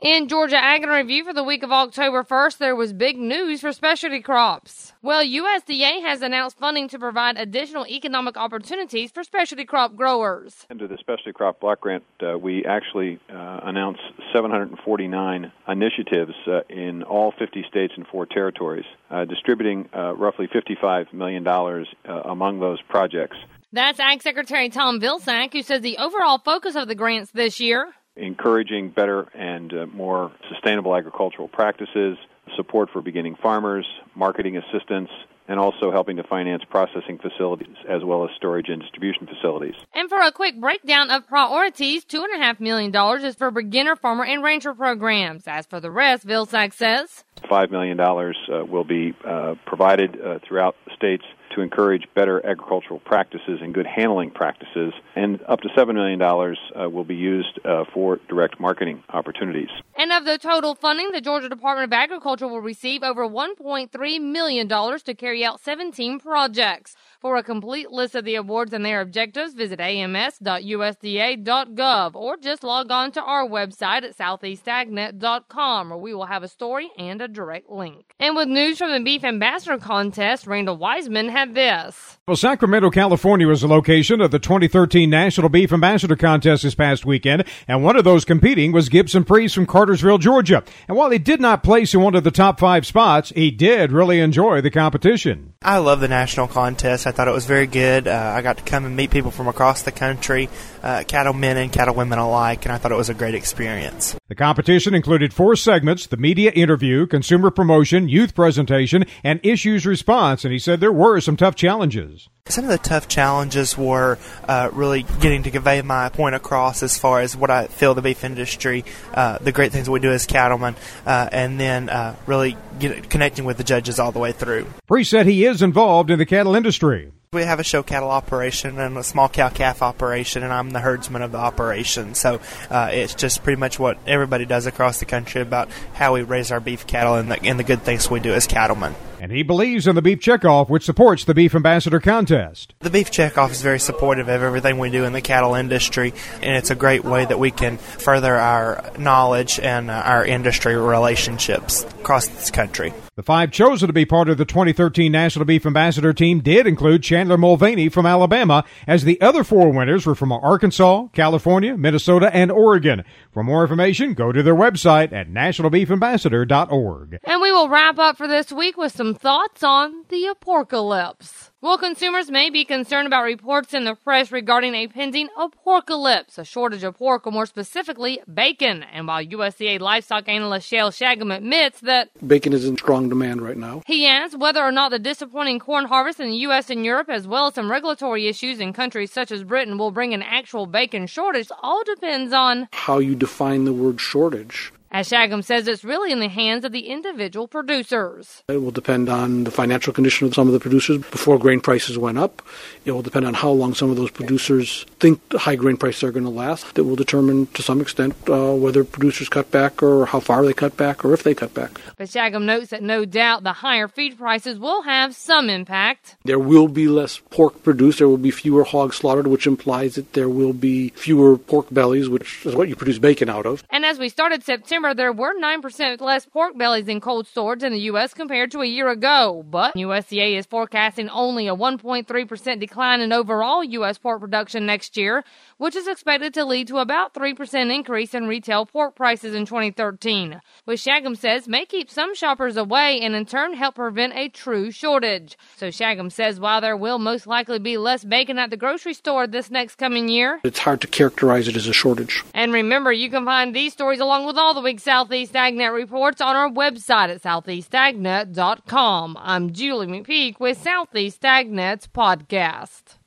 In Georgia Ag in Review for the week of October 1st, there was big news for specialty crops. Well, USDA has announced funding to provide additional economic opportunities for specialty crop growers. Under the Specialty Crop Block Grant, uh, we actually uh, announced 749 initiatives uh, in all 50 states and four territories, uh, distributing uh, roughly $55 million uh, among those projects. That's Ag Secretary Tom Vilsack, who says the overall focus of the grants this year encouraging better and uh, more sustainable agricultural practices, support for beginning farmers, marketing assistance, and also helping to finance processing facilities as well as storage and distribution facilities. And for a quick breakdown of priorities, $2.5 million is for beginner farmer and rancher programs. As for the rest, Vilsack says $5 million uh, will be uh, provided uh, throughout states to encourage better agricultural practices and good handling practices, and up to $7 million uh, will be used uh, for direct marketing opportunities. And of the total funding, the Georgia Department of Agriculture will receive over $1.3 million to carry out 17 projects. For a complete list of the awards and their objectives, visit ams.usda.gov or just log on to our website at southeastagnet.com where we will have a story and a direct link. And with news from the Beef Ambassador Contest, Randall Wiseman had this. Well, Sacramento, California was the location of the 2013 National Beef Ambassador Contest this past weekend, and one of those competing was Gibson Priest from Cartersville, Georgia. And while he did not place in one of the top five spots, he did really enjoy the competition. I love the national contest. I thought it was very good. Uh, I got to come and meet people from across the country, uh, cattlemen and cattlewomen alike, and I thought it was a great experience. The competition included four segments the media interview, consumer promotion, youth presentation, and issues response, and he said there were some tough challenges. Some of the tough challenges were uh, really getting to convey my point across as far as what I feel the beef industry, uh, the great things we do as cattlemen, uh, and then uh, really get, connecting with the judges all the way through. Priest said he is involved in the cattle industry. We have a show cattle operation and a small cow calf operation, and I'm the herdsman of the operation. So uh, it's just pretty much what everybody does across the country about how we raise our beef cattle and the, and the good things we do as cattlemen. And he believes in the Beef Checkoff, which supports the Beef Ambassador contest. The Beef Checkoff is very supportive of everything we do in the cattle industry, and it's a great way that we can further our knowledge and uh, our industry relationships across this country. The five chosen to be part of the 2013 National Beef Ambassador team did include Chandler Mulvaney from Alabama, as the other four winners were from Arkansas, California, Minnesota, and Oregon. For more information, go to their website at nationalbeefambassador.org. And we will wrap up for this week with some thoughts on the apocalypse. Well, consumers may be concerned about reports in the press regarding a pending apocalypse, a shortage of pork, or more specifically, bacon. And while USDA livestock analyst Shayle Shagam admits that bacon is in strong demand right now, he adds whether or not the disappointing corn harvest in the U.S. and Europe, as well as some regulatory issues in countries such as Britain, will bring an actual bacon shortage. All depends on how you define the word shortage. As Shagam says, it's really in the hands of the individual producers. It will depend on the financial condition of some of the producers before grain prices went up. It will depend on how long some of those producers think high grain prices are going to last. That will determine to some extent uh, whether producers cut back or how far they cut back or if they cut back. But Shagam notes that no doubt the higher feed prices will have some impact. There will be less pork produced. There will be fewer hogs slaughtered, which implies that there will be fewer pork bellies, which is what you produce bacon out of. And as we started September, there were 9% less pork bellies in cold storage in the U.S. compared to a year ago. But USDA is forecasting only a 1.3% decline in overall U.S. pork production next year, which is expected to lead to about 3% increase in retail pork prices in 2013, which Shagam says may keep some shoppers away and in turn help prevent a true shortage. So Shagam says while there will most likely be less bacon at the grocery store this next coming year, it's hard to characterize it as a shortage. And remember, you can find these stories along with all the week's Southeast AgNet reports on our website at southeastagnet.com. I'm Julie McPeak with Southeast AgNet's podcast.